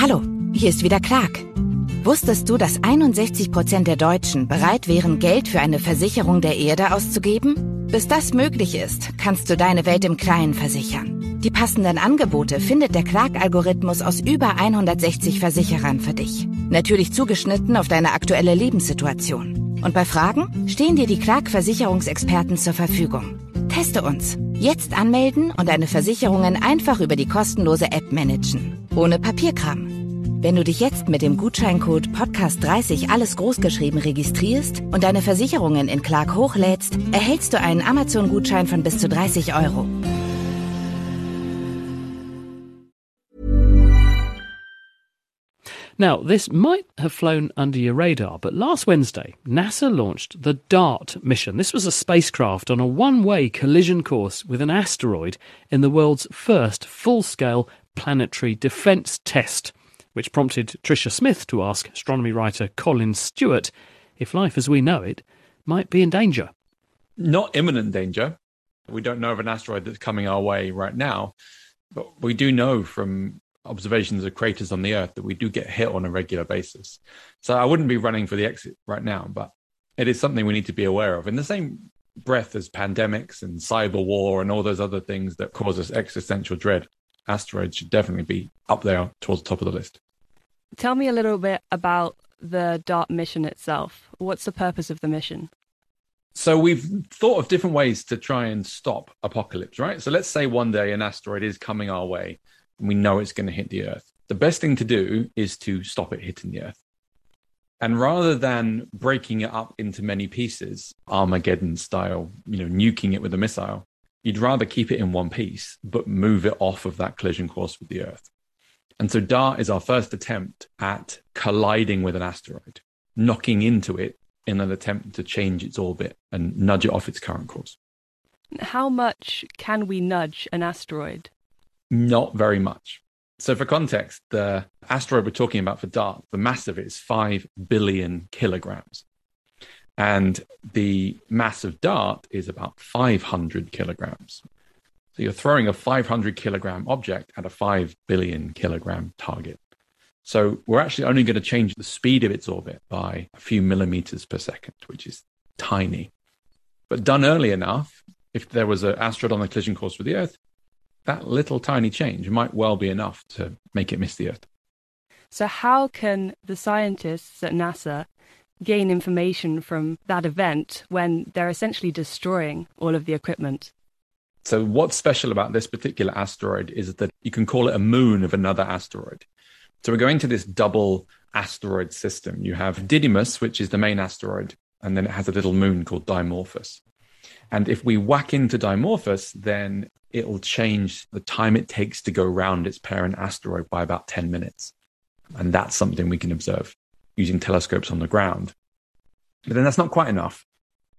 Hallo, hier ist wieder Clark. Wusstest du, dass 61 Prozent der Deutschen bereit wären, Geld für eine Versicherung der Erde auszugeben? Bis das möglich ist, kannst du deine Welt im Kleinen versichern. Die passenden Angebote findet der Clark-Algorithmus aus über 160 Versicherern für dich. Natürlich zugeschnitten auf deine aktuelle Lebenssituation. Und bei Fragen stehen dir die Clark-Versicherungsexperten zur Verfügung. Teste uns. Jetzt anmelden und deine Versicherungen einfach über die kostenlose App managen. Ohne Papierkram. Wenn du dich jetzt mit dem Gutscheincode Podcast30 alles großgeschrieben registrierst und deine Versicherungen in Clark hochlädst, erhältst du einen Amazon-Gutschein von bis zu 30 Euro. Now, this might have flown under your radar, but last Wednesday, NASA launched the DART mission. This was a spacecraft on a one way collision course with an asteroid in the world's first full scale planetary defence test, which prompted Tricia Smith to ask astronomy writer Colin Stuart if life as we know it might be in danger. Not imminent danger. We don't know of an asteroid that's coming our way right now, but we do know from observations of craters on the Earth that we do get hit on a regular basis. So I wouldn't be running for the exit right now, but it is something we need to be aware of. In the same breath as pandemics and cyber war and all those other things that cause us existential dread, asteroids should definitely be up there towards the top of the list. Tell me a little bit about the DART mission itself. What's the purpose of the mission? So we've thought of different ways to try and stop apocalypse, right? So let's say one day an asteroid is coming our way and we know it's going to hit the Earth. The best thing to do is to stop it hitting the Earth. And rather than breaking it up into many pieces, Armageddon style, you know, nuking it with a missile, you'd rather keep it in one piece, but move it off of that collision course with the Earth. And so DART is our first attempt at colliding with an asteroid, knocking into it in an attempt to change its orbit and nudge it off its current course. How much can we nudge an asteroid? Not very much. So, for context, the asteroid we're talking about for DART, the mass of it is 5 billion kilograms. And the mass of DART is about 500 kilograms. So, you're throwing a 500 kilogram object at a 5 billion kilogram target. So, we're actually only going to change the speed of its orbit by a few millimeters per second, which is tiny. But done early enough, if there was an asteroid on the collision course with the Earth, that little tiny change might well be enough to make it miss the Earth. So, how can the scientists at NASA gain information from that event when they're essentially destroying all of the equipment? So, what's special about this particular asteroid is that you can call it a moon of another asteroid. So, we're going to this double asteroid system. You have Didymos, which is the main asteroid, and then it has a little moon called Dimorphos. And if we whack into Dimorphos, then it'll change the time it takes to go around its parent asteroid by about 10 minutes. And that's something we can observe using telescopes on the ground. But then that's not quite enough.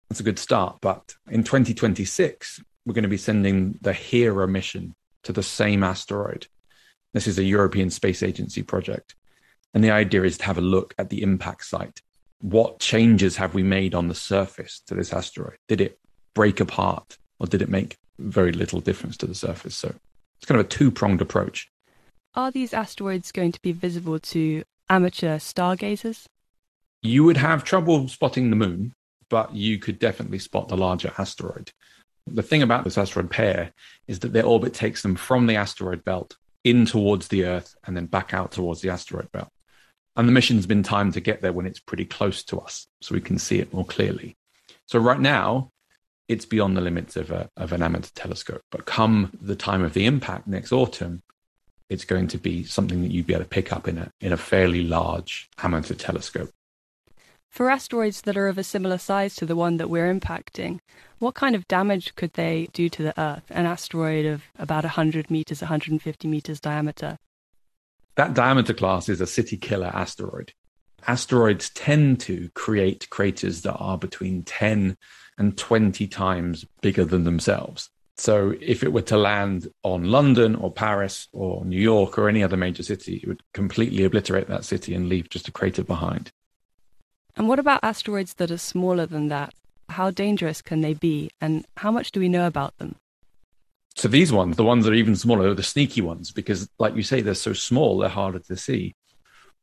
That's a good start. But in 2026, we're going to be sending the HERA mission to the same asteroid. This is a European Space Agency project. And the idea is to have a look at the impact site. What changes have we made on the surface to this asteroid? Did it break apart or did it make very little difference to the surface? So it's kind of a two pronged approach. Are these asteroids going to be visible to amateur stargazers? You would have trouble spotting the moon, but you could definitely spot the larger asteroid. The thing about this asteroid pair is that their orbit takes them from the asteroid belt in towards the Earth and then back out towards the asteroid belt. And the mission's been timed to get there when it's pretty close to us, so we can see it more clearly. So right now, it's beyond the limits of, a, of an amateur telescope. But come the time of the impact next autumn, it's going to be something that you'd be able to pick up in a, in a fairly large amateur telescope. For asteroids that are of a similar size to the one that we're impacting, what kind of damage could they do to the Earth? An asteroid of about 100 meters, 150 meters diameter. That diameter class is a city killer asteroid. Asteroids tend to create craters that are between 10 and 20 times bigger than themselves. So if it were to land on London or Paris or New York or any other major city, it would completely obliterate that city and leave just a crater behind. And what about asteroids that are smaller than that? How dangerous can they be, and how much do we know about them? So these ones, the ones that are even smaller, are the sneaky ones because, like you say, they're so small, they're harder to see.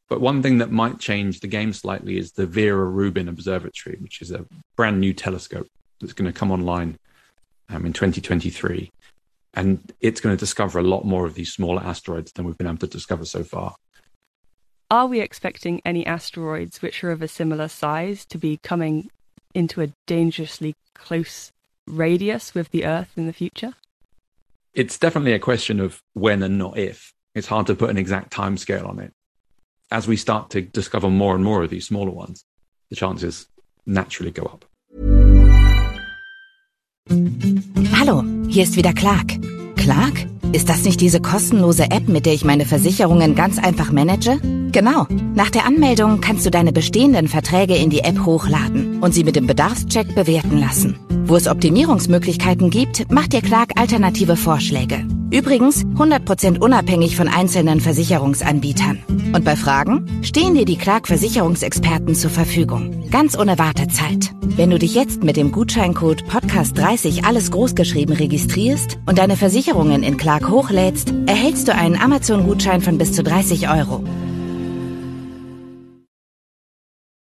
But one thing that might change the game slightly is the Vera Rubin Observatory, which is a brand new telescope that's going to come online um, in 2023. And it's going to discover a lot more of these smaller asteroids than we've been able to discover so far. Are we expecting any asteroids which are of a similar size to be coming into a dangerously close radius with the Earth in the future? It's definitely a question of when and not if. It's hard to put an exact timescale on it. As we start to discover more and more of these smaller ones, the chances naturally go up. Hier ist wieder Clark. Clark? Ist das nicht diese kostenlose App, mit der ich meine Versicherungen ganz einfach manage? Genau. Nach der Anmeldung kannst du deine bestehenden Verträge in die App hochladen und sie mit dem Bedarfscheck bewerten lassen. Wo es Optimierungsmöglichkeiten gibt, macht dir Clark alternative Vorschläge. Übrigens 100% unabhängig von einzelnen Versicherungsanbietern. Und bei Fragen stehen dir die Clark Versicherungsexperten zur Verfügung. Ganz ohne Wartezeit. Wenn du dich jetzt mit dem Gutscheincode Podcast30 alles großgeschrieben registrierst und deine Versicherungen in Clark hochlädst, erhältst du einen Amazon-Gutschein von bis zu 30 Euro.